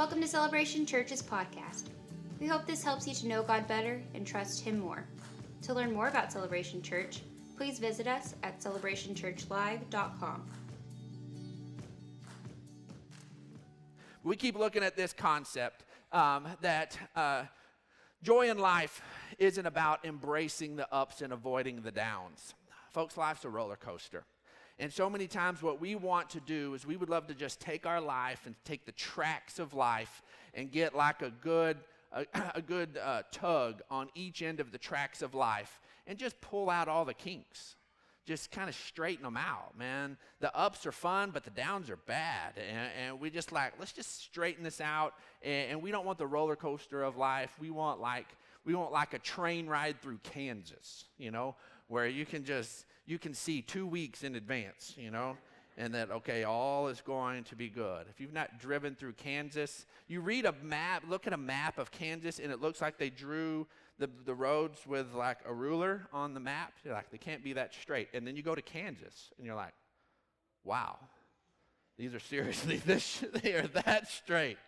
Welcome to Celebration Church's podcast. We hope this helps you to know God better and trust Him more. To learn more about Celebration Church, please visit us at celebrationchurchlive.com. We keep looking at this concept um, that uh, joy in life isn't about embracing the ups and avoiding the downs. Folks, life's a roller coaster. And so many times, what we want to do is we would love to just take our life and take the tracks of life and get like a good, a, a good uh, tug on each end of the tracks of life and just pull out all the kinks. Just kind of straighten them out, man. The ups are fun, but the downs are bad. And, and we just like, let's just straighten this out. And, and we don't want the roller coaster of life. We want like, we want like a train ride through Kansas, you know, where you can just you can see two weeks in advance, you know, and that, okay, all is going to be good. If you've not driven through Kansas, you read a map, look at a map of Kansas, and it looks like they drew the, the roads with like a ruler on the map. You're like, they can't be that straight. And then you go to Kansas, and you're like, wow, these are seriously this they are that straight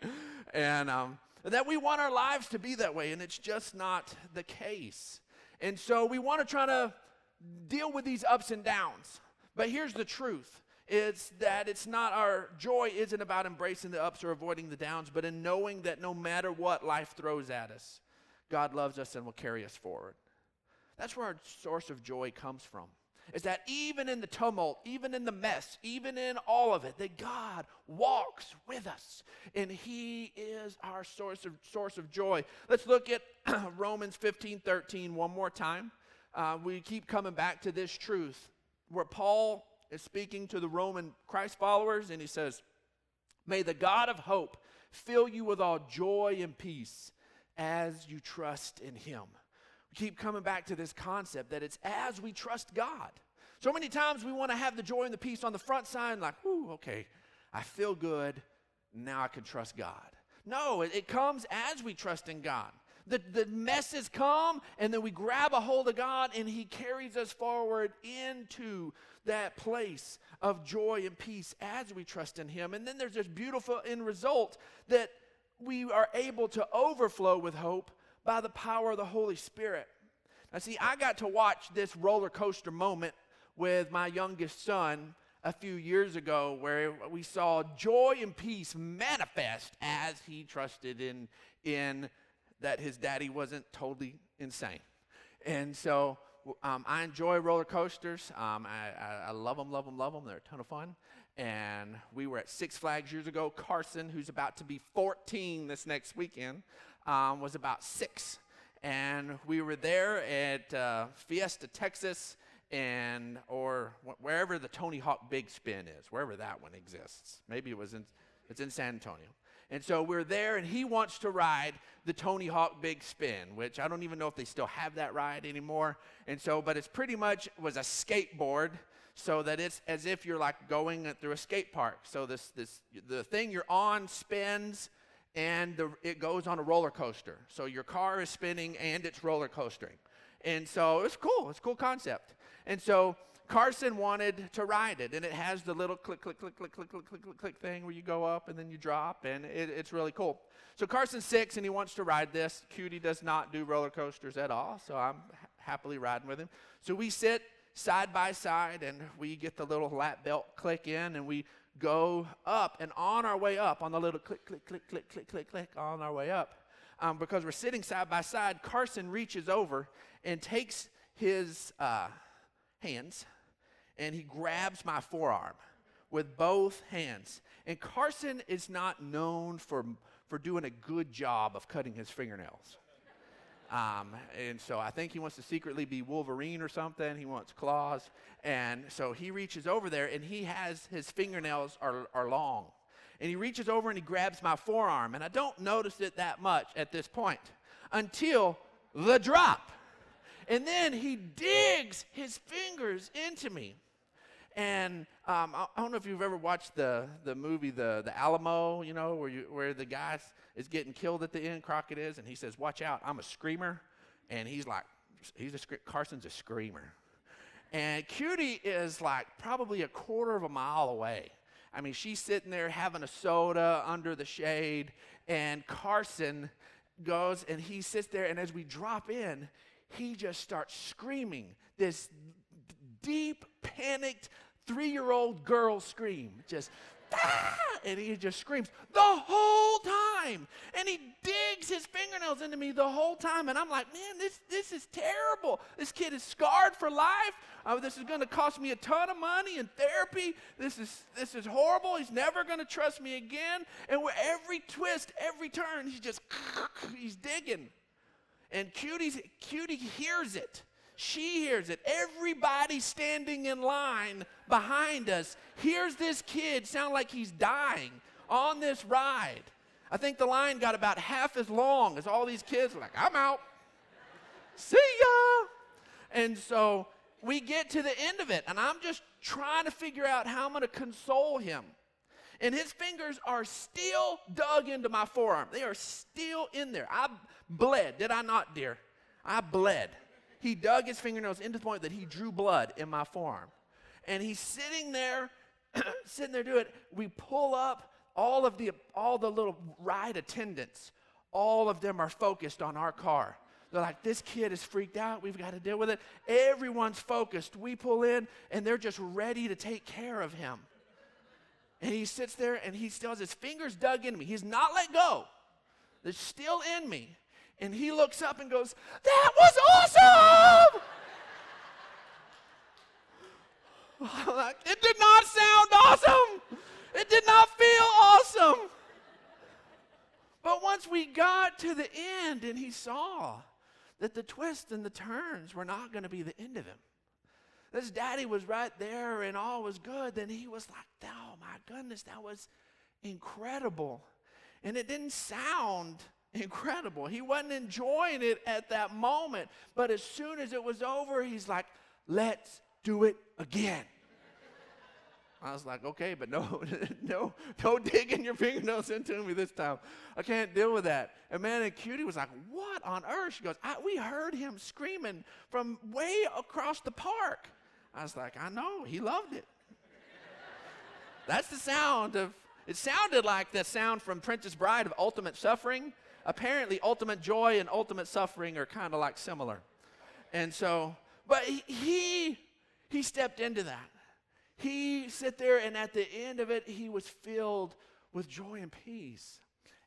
and um, that we want our lives to be that way and it's just not the case and so we want to try to deal with these ups and downs. But here's the truth it's that it's not our joy isn't about embracing the ups or avoiding the downs, but in knowing that no matter what life throws at us, God loves us and will carry us forward. That's where our source of joy comes from. Is that even in the tumult, even in the mess, even in all of it, that God walks with us and He is our source of, source of joy. Let's look at Romans 15 13 one more time uh, we keep coming back to this truth where Paul is speaking to the Roman Christ followers and he says, May the God of hope fill you with all joy and peace as you trust in him. We keep coming back to this concept that it's as we trust God. So many times we want to have the joy and the peace on the front side, like, ooh, okay, I feel good. Now I can trust God. No, it, it comes as we trust in God. The, the messes come, and then we grab a hold of God, and He carries us forward into that place of joy and peace as we trust in Him. And then there's this beautiful end result that we are able to overflow with hope by the power of the Holy Spirit. Now, see, I got to watch this roller coaster moment with my youngest son a few years ago where we saw joy and peace manifest as he trusted in, in that his daddy wasn't totally insane. And so um, I enjoy roller coasters. Um, I, I, I, love them, love them, love them. They're a ton of fun. And we were at Six Flags years ago. Carson, who's about to be 14 this next weekend, um, was about six. And we were there at uh, Fiesta, Texas, and or wh- wherever the Tony Hawk Big Spin is, wherever that one exists. Maybe it was in, it's in San Antonio. And so we're there, and he wants to ride the Tony Hawk Big Spin, which I don't even know if they still have that ride anymore. And so, but it's pretty much was a skateboard, so that it's as if you're like going through a skate park. So this, this, the thing you're on spins, and the, it goes on a roller coaster. So your car is spinning and it's roller coastering. And so it's cool. It's a cool concept. And so Carson wanted to ride it, and it has the little click, click, click, click, click, click, click, click, click thing where you go up and then you drop, and it, it's really cool. So Carson's six, and he wants to ride this. Cutie does not do roller coasters at all, so I'm happily riding with him. So we sit side by side, and we get the little lap belt click in, and we go up, and on our way up, on the little click, click, click, click, click, click, click, on our way up, um, because we're sitting side by side, Carson reaches over and takes his uh, hands and he grabs my forearm with both hands. And Carson is not known for, for doing a good job of cutting his fingernails. Um, and so I think he wants to secretly be Wolverine or something. He wants claws. And so he reaches over there and he has his fingernails are, are long. And he reaches over and he grabs my forearm. And I don't notice it that much at this point until the drop. And then he digs his fingers into me. And um, I, I, don't know if you've ever watched the, the movie the, the Alamo, you know, where, you, where the guy is getting killed at the end, Crockett is, and he says, Watch out, I'm a screamer. And he's like, he's a, Carson's a screamer. And Cutie is like probably a quarter of a mile away. I mean, she's sitting there having a soda under the shade, and Carson goes and he sits there, and as we drop in, he just starts screaming this deep, panicked, three year old girl scream. Just, ah! and he just screams the whole time. And he digs his fingernails into me the whole time. And I'm like, man, this, this is terrible. This kid is scarred for life. Oh, this is going to cost me a ton of money and therapy. This is, this is horrible. He's never going to trust me again. And with every twist, every turn, he's just, he's digging. And Cutie, Cutie hears it. She hears it. Everybody standing in line behind us hears this kid sound like he's dying on this ride. I think the line got about half as long as all these kids like, I'm out. See ya. And so we get to the end of it, and I'm just trying to figure out how I'm going to console him. And his fingers are still dug into my forearm. They are still in there. I bled. Did I not, dear? I bled he dug his fingernails into the point that he drew blood in my forearm. And he's sitting there, sitting there doing it. We pull up all of the all the little ride attendants. All of them are focused on our car. They're like, this kid is freaked out. We've got to deal with it. Everyone's focused. We pull in, and they're just ready to take care of him. And he sits there, and he still has his fingers dug into me. He's not let go. They're still in me. And he looks up and goes, That was awesome! it did not sound awesome. It did not feel awesome. But once we got to the end and he saw that the twists and the turns were not going to be the end of him, this daddy was right there and all was good, then he was like, oh my goodness, that was incredible. And it didn't sound incredible. He wasn't enjoying it at that moment, but as soon as it was over, he's like, let's do it again. I was like, okay, but no, no, don't digging your fingernails into me this time. I can't deal with that. And man, and Cutie was like, what on earth? She goes, we heard him screaming from way across the park. I was like, I know, he loved it. That's the sound of, it sounded like the sound from Princess Bride of Ultimate Suffering apparently ultimate joy and ultimate suffering are kind of like similar. And so, but he he stepped into that. He sat there and at the end of it he was filled with joy and peace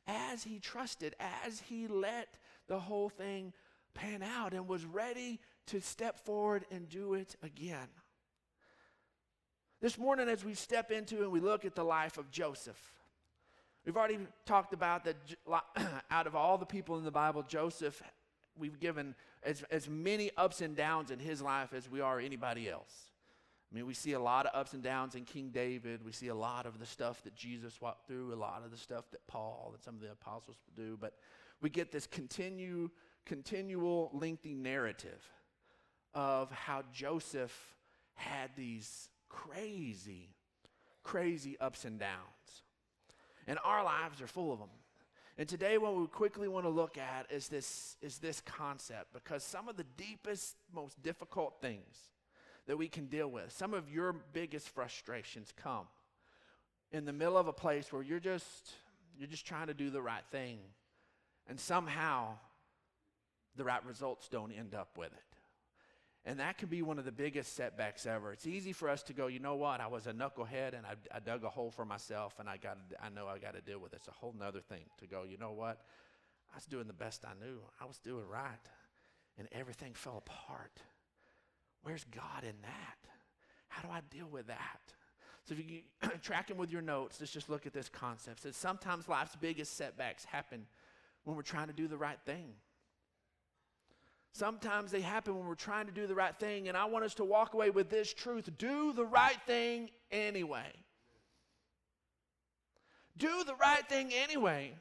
as he trusted, as he let the whole thing pan out and was ready to step forward and do it again. This morning, as we step into and we look at the life of Joseph, We've already talked about that out of all the people in the Bible, Joseph, we've given as, as many ups and downs in his life as we are anybody else. I mean, we see a lot of ups and downs in King David. We see a lot of the stuff that Jesus walked through, a lot of the stuff that Paul and some of the apostles do. But we get this continue, continual, lengthy narrative of how Joseph had these crazy, crazy ups and downs. And our lives are full of them. And today, what we quickly want to look at is this, is this concept because some of the deepest, most difficult things that we can deal with, some of your biggest frustrations come in the middle of a place where you're just, you're just trying to do the right thing. And somehow, the right results don't end up with it. And that can be one of the biggest setbacks ever. It's easy for us to go, you know what? I was a knucklehead and I, I dug a hole for myself and I got I know I got to deal with it. It's a whole nother thing to go, you know what? I was doing the best I knew. I was doing right. And everything fell apart. Where's God in that? How do I deal with that? So if you track tracking with your notes, let's just look at this concept. That sometimes life's biggest setbacks happen when we're trying to do the right thing. Sometimes they happen when we're trying to do the right thing, and I want us to walk away with this truth do the right thing anyway. Do the right thing anyway.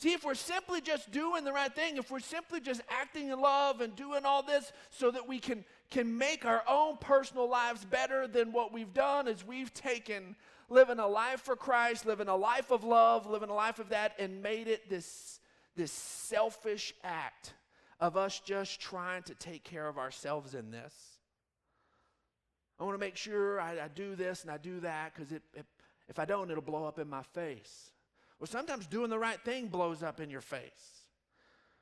See, if we're simply just doing the right thing, if we're simply just acting in love and doing all this so that we can, can make our own personal lives better than what we've done is we've taken living a life for Christ, living a life of love, living a life of that, and made it this this selfish act of us just trying to take care of ourselves in this. I want to make sure I, I, do this and I do that because if I don't, it'll blow up in my face. Well, sometimes doing the right thing blows up in your face.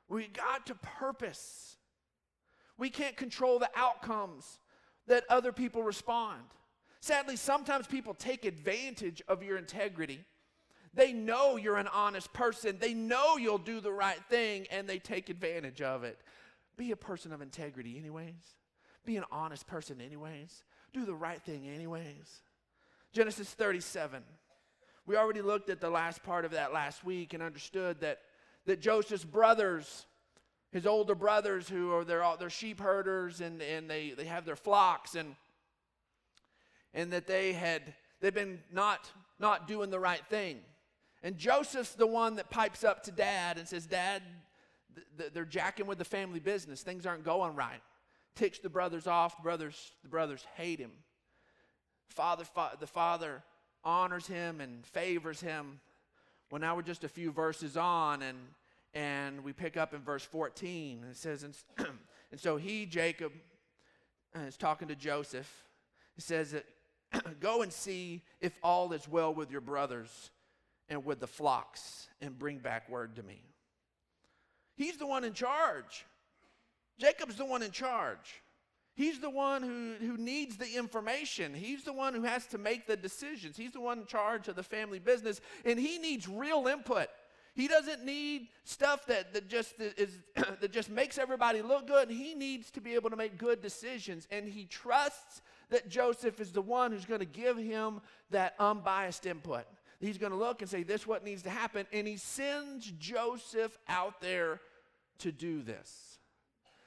We got to purpose. We can't control the outcomes that other people respond. Sadly, sometimes people take advantage of your integrity. They know you're an honest person. They know you'll do the right thing and they take advantage of it. Be a person of integrity, anyways. Be an honest person, anyways. Do the right thing, anyways. Genesis 37. We already looked at the last part of that last week and understood that, that Joseph's brothers, his older brothers, who are they're, sheep herders and, and they, they have their flocks, and, and that they had they've been not, not doing the right thing. And Joseph's the one that pipes up to dad and says, Dad, th- th- they're jacking with the family business. Things aren't going right. Ticks the brothers off. The brothers, the brothers hate him. Father, fa- the father honors him and favors him. Well, now we're just a few verses on, and, and we pick up in verse 14. It says, And, and so he, Jacob, uh, is talking to Joseph. He says Go and see if all is well with your brothers and with the flocks, and bring back word to me. He's the one in charge. Jacob's the one in charge. He's the one who, who needs the information. He's the one who has to make the decisions. He's the one in charge of the family business, and he needs real input. He doesn't need stuff that, that just is that just makes everybody look good. He needs to be able to make good decisions, and he trusts that Joseph is the one who's going to give him that unbiased input. He's going to look and say, This what needs to happen. And he sends Joseph out there to do this.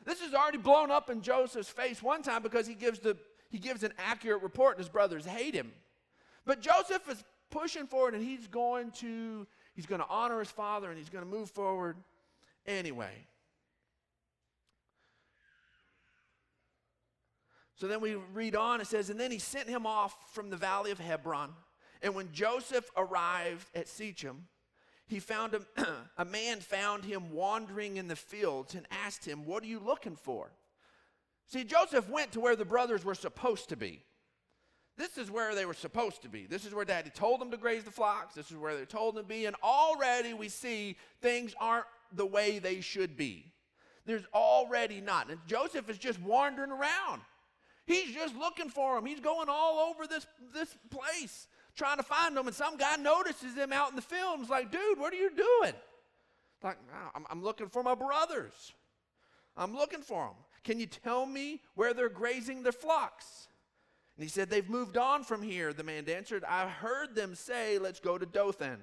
This is already blown up in Joseph's face one time because he gives, the, he gives an accurate report and his brothers hate him. But Joseph is pushing forward and he's going to he's going to honor his father and he's going to move forward anyway. So then we read on, it says, and then he sent him off from the valley of Hebron and when Joseph arrived at Shechem, he found a, a man found him wandering in the fields and asked him, What are you looking for? See, Joseph went to where the brothers were supposed to be. This is where they were supposed to be. This is where daddy told them to graze the flocks. This is where they're told them to be. And already we see things aren't the way they should be. There's already not. And Joseph is just wandering around. He's just looking for him. He's going all over this, this place trying to find them, and some guy notices them out in the field like, dude, what are you doing? Like, I'm, I'm looking for my brothers. I'm looking for them. Can you tell me where they're grazing their flocks? And he said, They've moved on from here. The man answered, I heard them say, Let's go to Dothan.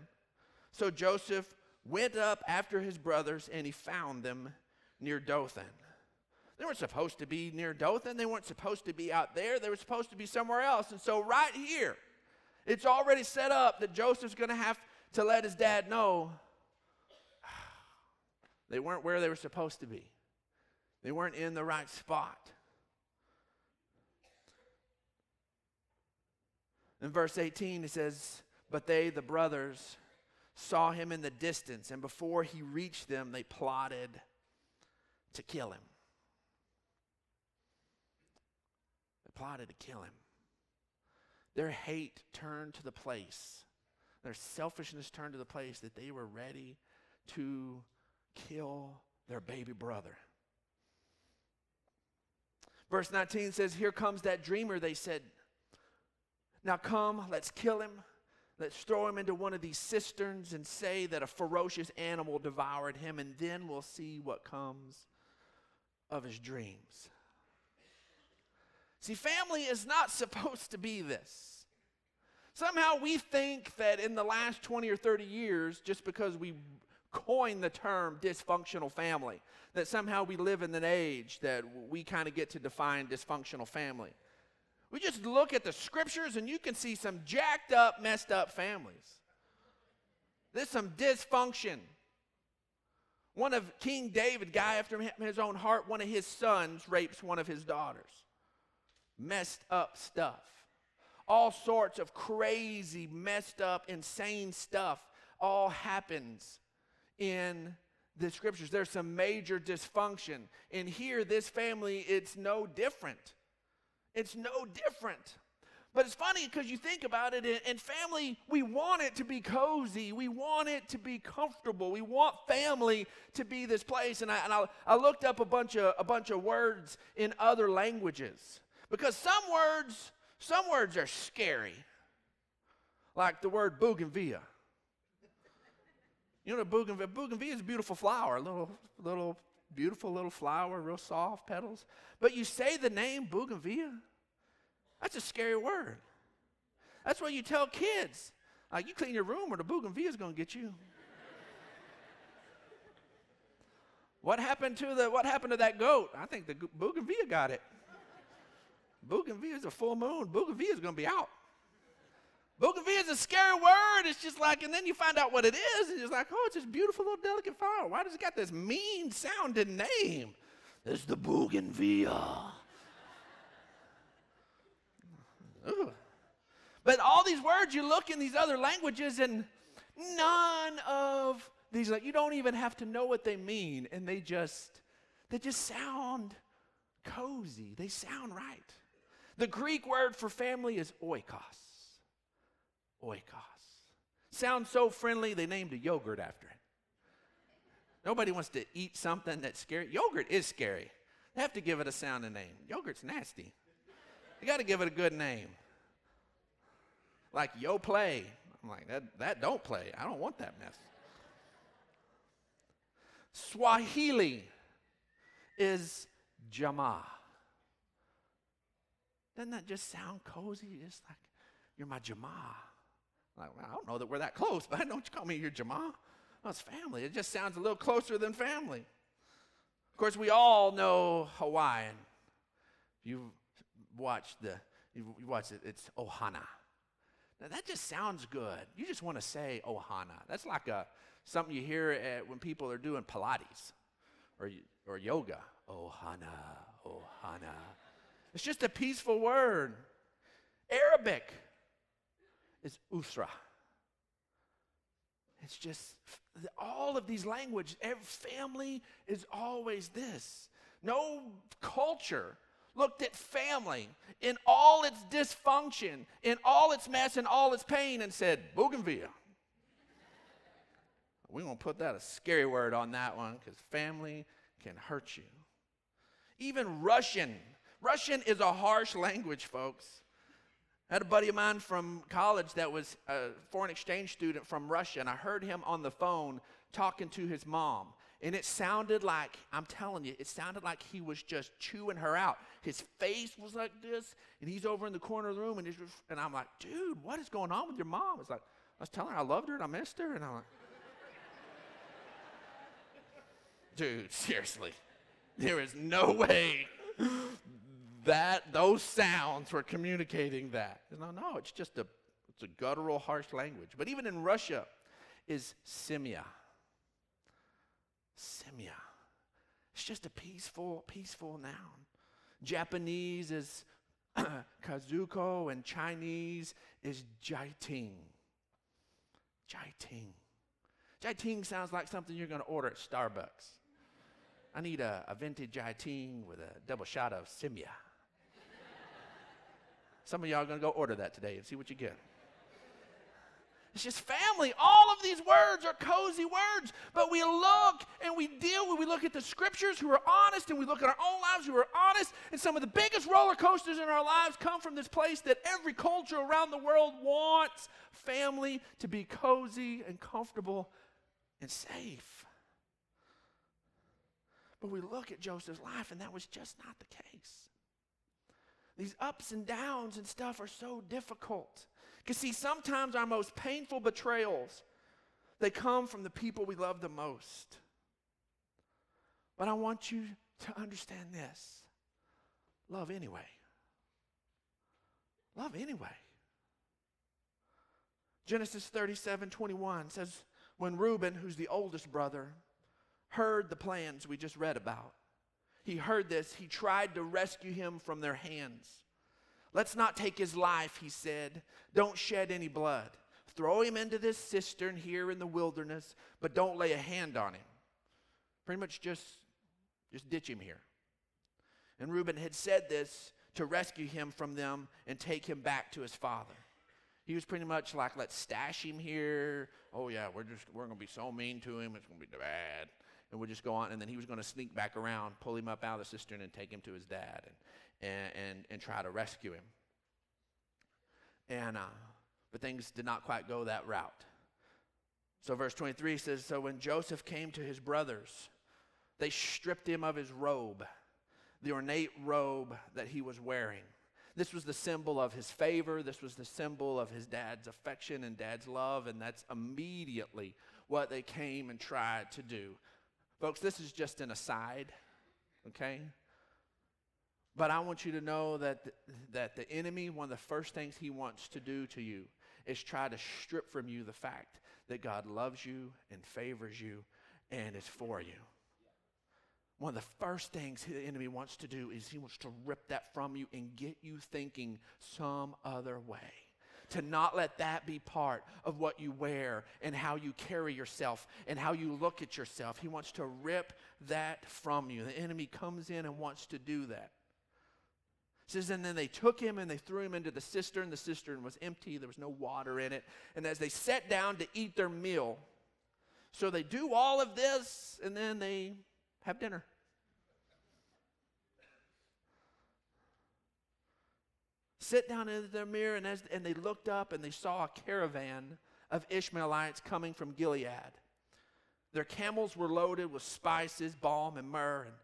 So Joseph went up after his brothers, and he found them near Dothan. They weren't supposed to be near Dothan. They weren't supposed to be out there. They were supposed to be somewhere else. And so, right here, it's already set up that Joseph's going to have to let his dad know they weren't where they were supposed to be, they weren't in the right spot. In verse 18, it says, But they, the brothers, saw him in the distance, and before he reached them, they plotted to kill him. They plotted to kill him. Their hate turned to the place, their selfishness turned to the place that they were ready to kill their baby brother. Verse 19 says, Here comes that dreamer, they said. Now come, let's kill him. Let's throw him into one of these cisterns and say that a ferocious animal devoured him, and then we'll see what comes of his dreams. See, family is not supposed to be this. Somehow we think that in the last 20 or 30 years, just because we coined the term dysfunctional family, that somehow we live in an age that we kind of get to define dysfunctional family. We just look at the scriptures and you can see some jacked up, messed up families. There's some dysfunction. One of King David, guy after his own heart, one of his sons rapes one of his daughters messed up stuff. All sorts of crazy, messed up, insane stuff all happens in the scriptures. There's some major dysfunction. And here, this family, it's no different. It's no different. But it's funny because you think about it, in family, we want it to be cozy. We want it to be comfortable. We want family to be this place. And I, and I, I looked up a bunch, of, a bunch of words in other languages because some words, some words are scary, like the word bougainvillea. You know, bougainvillea, bougainvillea is a beautiful flower, a little, little, beautiful little flower, real soft petals. But you say the name bougainvillea, that's a scary word. That's what you tell kids. Like, you clean your room or the bougainvillea is going to get you. what happened to the what happened to that goat? I think the bougainvillea got it. Bougainvillea is a full moon. Bougainvillea is going to be out. Bougainvillea is a scary word. It's just like, and then you find out what it is, and it's like, oh, it's this beautiful little delicate flower. Why does it got this mean sounding name? It's the bougainvillea. Ooh. But all these words, you look in these other languages, and none of these, like, you don't even have to know what they mean, and they just, they just sound cozy. They sound right. The Greek word for family is oikos. Oikos. Sounds so friendly, they named a yogurt after it. Nobody wants to eat something that's scary. Yogurt is scary. They have to give it a sounding name. Yogurt's nasty. You got to give it a good name. Like Yoplait. I'm like that that don't play. I don't want that mess. Swahili is Jama. Doesn't that just sound cozy? Just like you're my Jama. Like, well, I don't know that we're that close, but don't you call me your Jama. Well, family. It just sounds a little closer than family. Of course, we all know Hawaiian. You've watched the, you watch it, it's Ohana. Now that just sounds good. You just want to say Ohana. That's like a, something you hear at, when people are doing Pilates or, or yoga. Ohana, Ohana. It's just a peaceful word. Arabic is Usra. It's just all of these languages, every family is always this. No culture looked at family in all its dysfunction, in all its mess, and all its pain, and said, Bougainville. We're going to put that a scary word on that one because family can hurt you. Even Russian. Russian is a harsh language, folks. I had a buddy of mine from college that was a foreign exchange student from Russia, and I heard him on the phone talking to his mom. And it sounded like, I'm telling you, it sounded like he was just chewing her out. His face was like this, and he's over in the corner of the room, and, he's, and I'm like, dude, what is going on with your mom? It's like, I was telling her I loved her and I missed her, and I'm like, dude, seriously, there is no way that those sounds were communicating that. No, no, it's just a, it's a guttural, harsh language. But even in Russia, is simia. Simia. It's just a peaceful, peaceful noun. Japanese is kazuko, and Chinese is jaiting. Jaiting. Jaiting sounds like something you're going to order at Starbucks. I need a, a vintage jaiting with a double shot of simia. Some of y'all are going to go order that today and see what you get. It's just family. All of these words are cozy words, but we look and we deal with, we look at the scriptures who are honest and we look at our own lives who are honest. And some of the biggest roller coasters in our lives come from this place that every culture around the world wants family to be cozy and comfortable and safe. But we look at Joseph's life and that was just not the case. These ups and downs and stuff are so difficult. Because, see, sometimes our most painful betrayals, they come from the people we love the most. But I want you to understand this love anyway. Love anyway. Genesis 37 21 says, When Reuben, who's the oldest brother, heard the plans we just read about, he heard this, he tried to rescue him from their hands. Let's not take his life, he said. Don't shed any blood. Throw him into this cistern here in the wilderness, but don't lay a hand on him. Pretty much just, just ditch him here. And Reuben had said this to rescue him from them and take him back to his father. He was pretty much like, let's stash him here. Oh yeah, we're just we're gonna be so mean to him, it's gonna be bad. And we'll just go on, and then he was gonna sneak back around, pull him up out of the cistern, and take him to his dad and and and, and try to rescue him. And uh, but things did not quite go that route. So verse 23 says, So when Joseph came to his brothers, they stripped him of his robe, the ornate robe that he was wearing. This was the symbol of his favor. This was the symbol of his dad's affection and dad's love. And that's immediately what they came and tried to do. Folks, this is just an aside, okay? But I want you to know that, that the enemy, one of the first things he wants to do to you is try to strip from you the fact that God loves you and favors you and is for you. One of the first things the enemy wants to do is he wants to rip that from you and get you thinking some other way. To not let that be part of what you wear and how you carry yourself and how you look at yourself. He wants to rip that from you. The enemy comes in and wants to do that. It says, and then they took him and they threw him into the cistern. The cistern was empty, there was no water in it. And as they sat down to eat their meal, so they do all of this and then they have dinner. Sit down in their mirror, and, as, and they looked up and they saw a caravan of Ishmaelites coming from Gilead. Their camels were loaded with spices, balm, and myrrh, and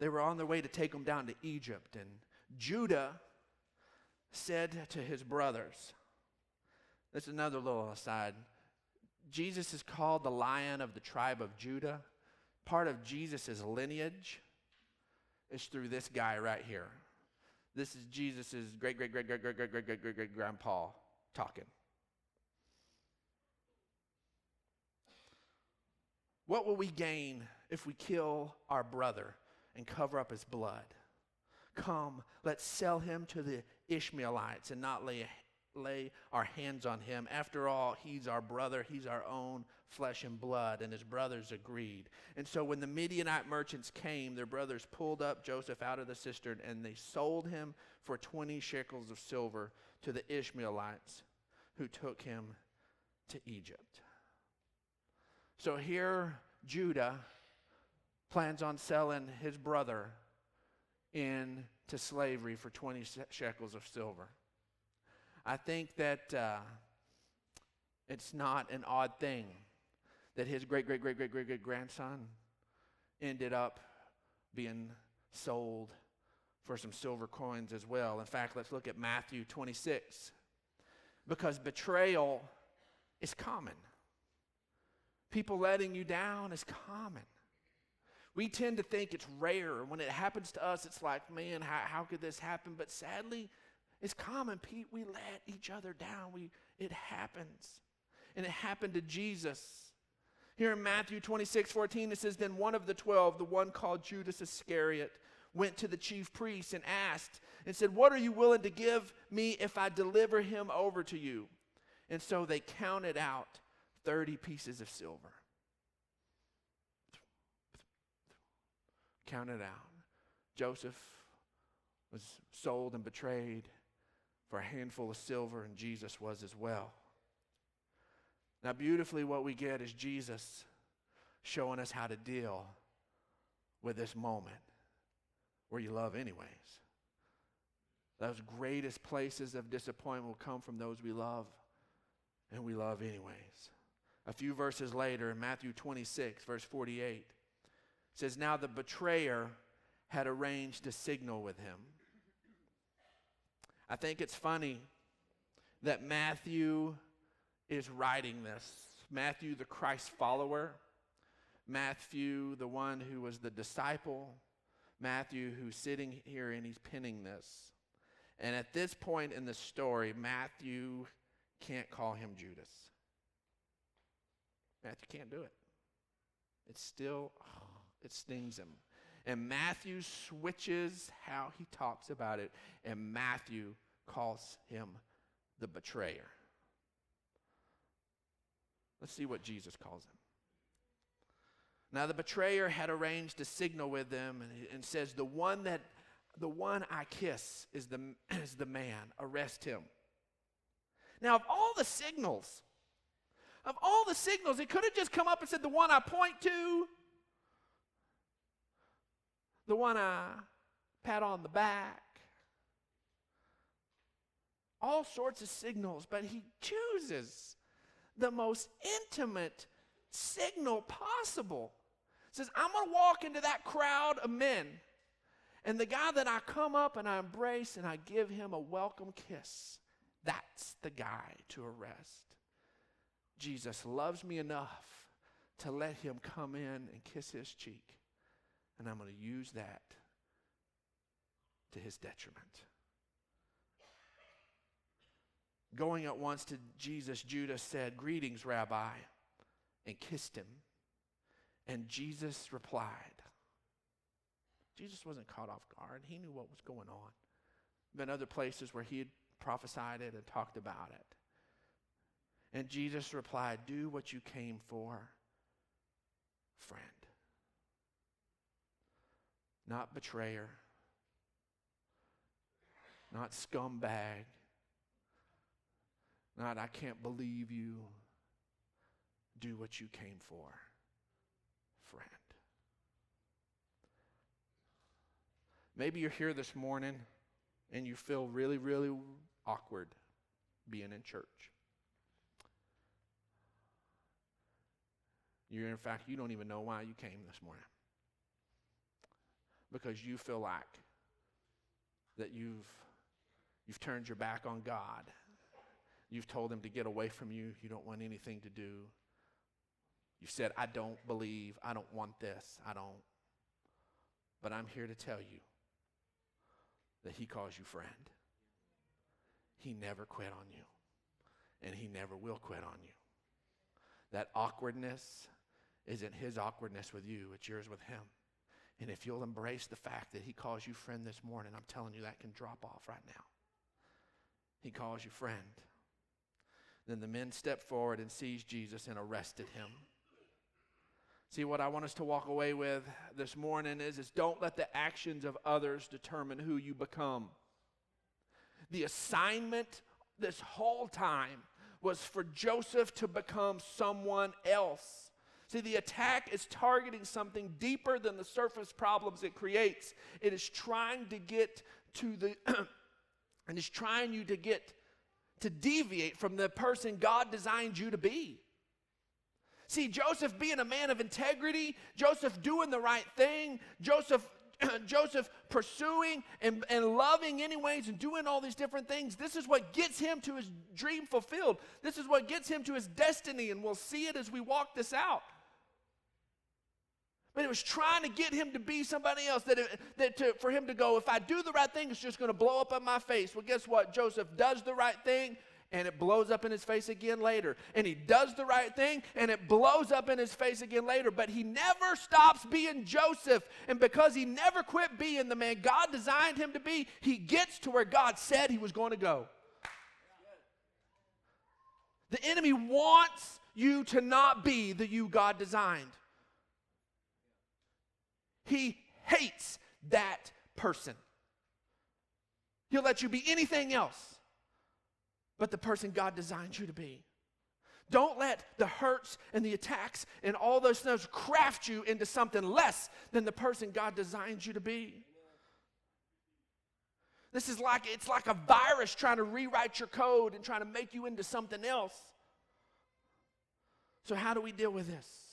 they were on their way to take them down to Egypt. And Judah said to his brothers, this is another little aside. Jesus is called the lion of the tribe of Judah. Part of Jesus' lineage is through this guy right here. This is Jesus' great, great, great, great, great, great, great, great, great, great grandpa talking. What will we gain if we kill our brother and cover up his blood? Come, let's sell him to the Ishmaelites and not lay, lay our hands on him. After all, he's our brother, he's our own flesh and blood, and his brothers agreed. And so when the Midianite merchants came, their brothers pulled up Joseph out of the cistern, and they sold him for 20 shekels of silver to the Ishmaelites who took him to Egypt. So here, Judah plans on selling his brother into slavery for 20 shekels of silver. I think that uh, it's not an odd thing that his great, great, great, great, great, great grandson ended up being sold for some silver coins as well. In fact, let's look at Matthew 26. Because betrayal is common. People letting you down is common. We tend to think it's rare. When it happens to us, it's like, man, how, how could this happen? But sadly, it's common. Pete, we let each other down. We, it happens. And it happened to Jesus. Here in Matthew 26, 14, it says, Then one of the twelve, the one called Judas Iscariot, went to the chief priests and asked and said, What are you willing to give me if I deliver him over to you? And so they counted out 30 pieces of silver. Counted out. Joseph was sold and betrayed for a handful of silver, and Jesus was as well. Now, beautifully, what we get is Jesus showing us how to deal with this moment where you love, anyways. Those greatest places of disappointment will come from those we love, and we love, anyways. A few verses later, in Matthew 26, verse 48, says, Now the betrayer had arranged a signal with him. I think it's funny that Matthew is writing this. Matthew, the Christ follower, Matthew, the one who was the disciple, Matthew, who's sitting here and he's penning this. And at this point in the story, Matthew can't call him Judas. Matthew can't do it. It still, oh, it stings him. And Matthew switches how he talks about it, and Matthew calls him the betrayer. Let's see what Jesus calls him. Now, the betrayer had arranged a signal with them and, and says, The one that the one I kiss is the, is the man. Arrest him. Now, of all the signals, of all the signals, it could have just come up and said, the one I point to, the one I pat on the back, all sorts of signals, but he chooses the most intimate signal possible. Says, I'm going to walk into that crowd of men. And the guy that I come up and I embrace and I give him a welcome kiss, that's the guy to arrest. Jesus loves me enough to let him come in and kiss his cheek. And I'm going to use that to his detriment. Going at once to Jesus, Judas said, Greetings, Rabbi, and kissed him. And Jesus replied, Jesus wasn't caught off guard. He knew what was going on. Been other places where he had prophesied it and talked about it. And Jesus replied, Do what you came for, friend. Not betrayer, not scumbag, not I can't believe you. Do what you came for, friend. Maybe you're here this morning and you feel really, really awkward being in church. You're, in fact, you don't even know why you came this morning. Because you feel like that you've, you've turned your back on God. You've told him to get away from you. You don't want anything to do. You said, I don't believe. I don't want this. I don't. But I'm here to tell you that he calls you friend. He never quit on you, and he never will quit on you. That awkwardness isn't his awkwardness with you, it's yours with him. And if you'll embrace the fact that he calls you friend this morning, I'm telling you that can drop off right now. He calls you friend. Then the men stepped forward and seized Jesus and arrested him. See, what I want us to walk away with this morning is, is don't let the actions of others determine who you become. The assignment this whole time was for Joseph to become someone else. See, the attack is targeting something deeper than the surface problems it creates. It is trying to get to the, and is trying you to get to deviate from the person God designed you to be. See, Joseph being a man of integrity, Joseph doing the right thing, Joseph Joseph pursuing and, and loving anyways and doing all these different things. This is what gets him to his dream fulfilled. This is what gets him to his destiny, and we'll see it as we walk this out. But it was trying to get him to be somebody else, that, it, that to, for him to go, if I do the right thing, it's just going to blow up in my face. Well, guess what? Joseph does the right thing, and it blows up in his face again later. And he does the right thing and it blows up in his face again later. But he never stops being Joseph. And because he never quit being the man God designed him to be, he gets to where God said he was going to go. The enemy wants you to not be the you God designed. He hates that person. He'll let you be anything else but the person God designed you to be. Don't let the hurts and the attacks and all those things craft you into something less than the person God designed you to be. This is like it's like a virus trying to rewrite your code and trying to make you into something else. So how do we deal with this?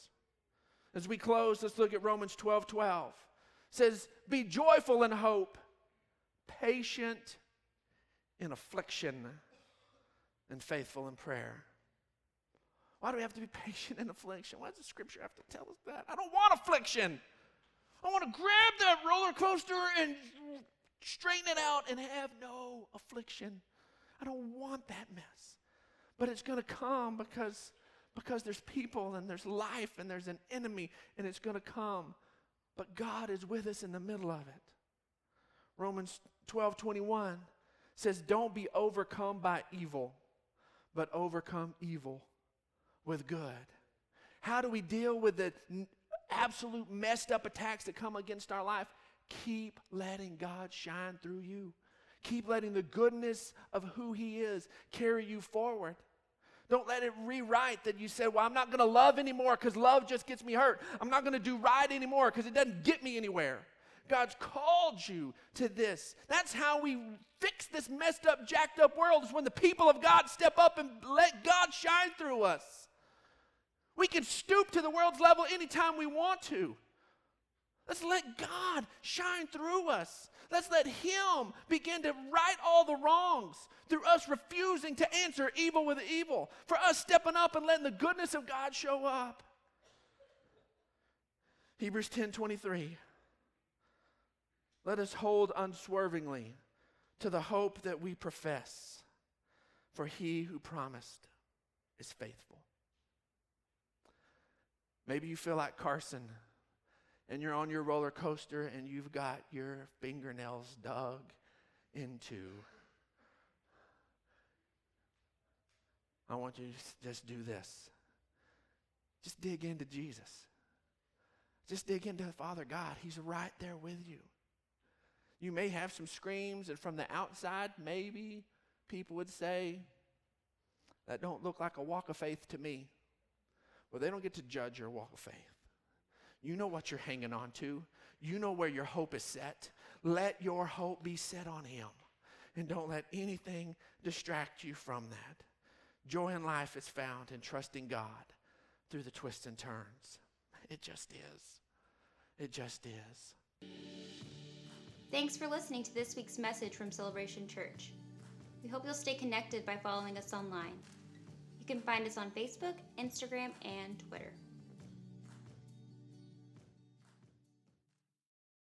As we close, let's look at Romans 12, 12. It says, Be joyful in hope, patient in affliction and faithful in prayer. Why do we have to be patient in affliction? Why does the scripture have to tell us that? I don't want affliction. I want to grab that roller coaster and straighten it out and have no affliction. I don't want that mess. But it's going to come because, because there's people and there's life and there's an enemy and it's going to come. But God is with us in the middle of it. Romans 12 21 says, Don't be overcome by evil but overcome evil with good. How do we deal with the absolute messed up attacks that come against our life? keep letting God shine through you. Keep letting the goodness of who He is carry you forward. Don't let it rewrite that you said, Well, I'm not going to love anymore because love just gets me hurt. I'm not going to do right anymore because it doesn't get me anywhere. God's called you to this. That's how we fix this messed up, jacked up world, is when the people of God step up and let God shine through us. We can stoop to the world's level anytime we want to. Let's let God shine through us. Let's let Him begin to right all the wrongs through us refusing to answer evil with evil, for us stepping up and letting the goodness of God show up. Hebrews 10 23. Let us hold unswervingly to the hope that we profess, for he who promised is faithful. Maybe you feel like Carson and you're on your roller coaster and you've got your fingernails dug into. I want you to just do this. Just dig into Jesus. Just dig into the Father God. He's right there with you. You may have some screams, and from the outside, maybe people would say, that don't look like a walk of faith to me. Well, they don't get to judge your walk of faith. You know what you're hanging on to, you know where your hope is set. Let your hope be set on Him. And don't let anything distract you from that. Joy in life is found in trusting God through the twists and turns. It just is. It just is. Thanks for listening to this week's message from Celebration Church. We hope you'll stay connected by following us online. You can find us on Facebook, Instagram, and Twitter.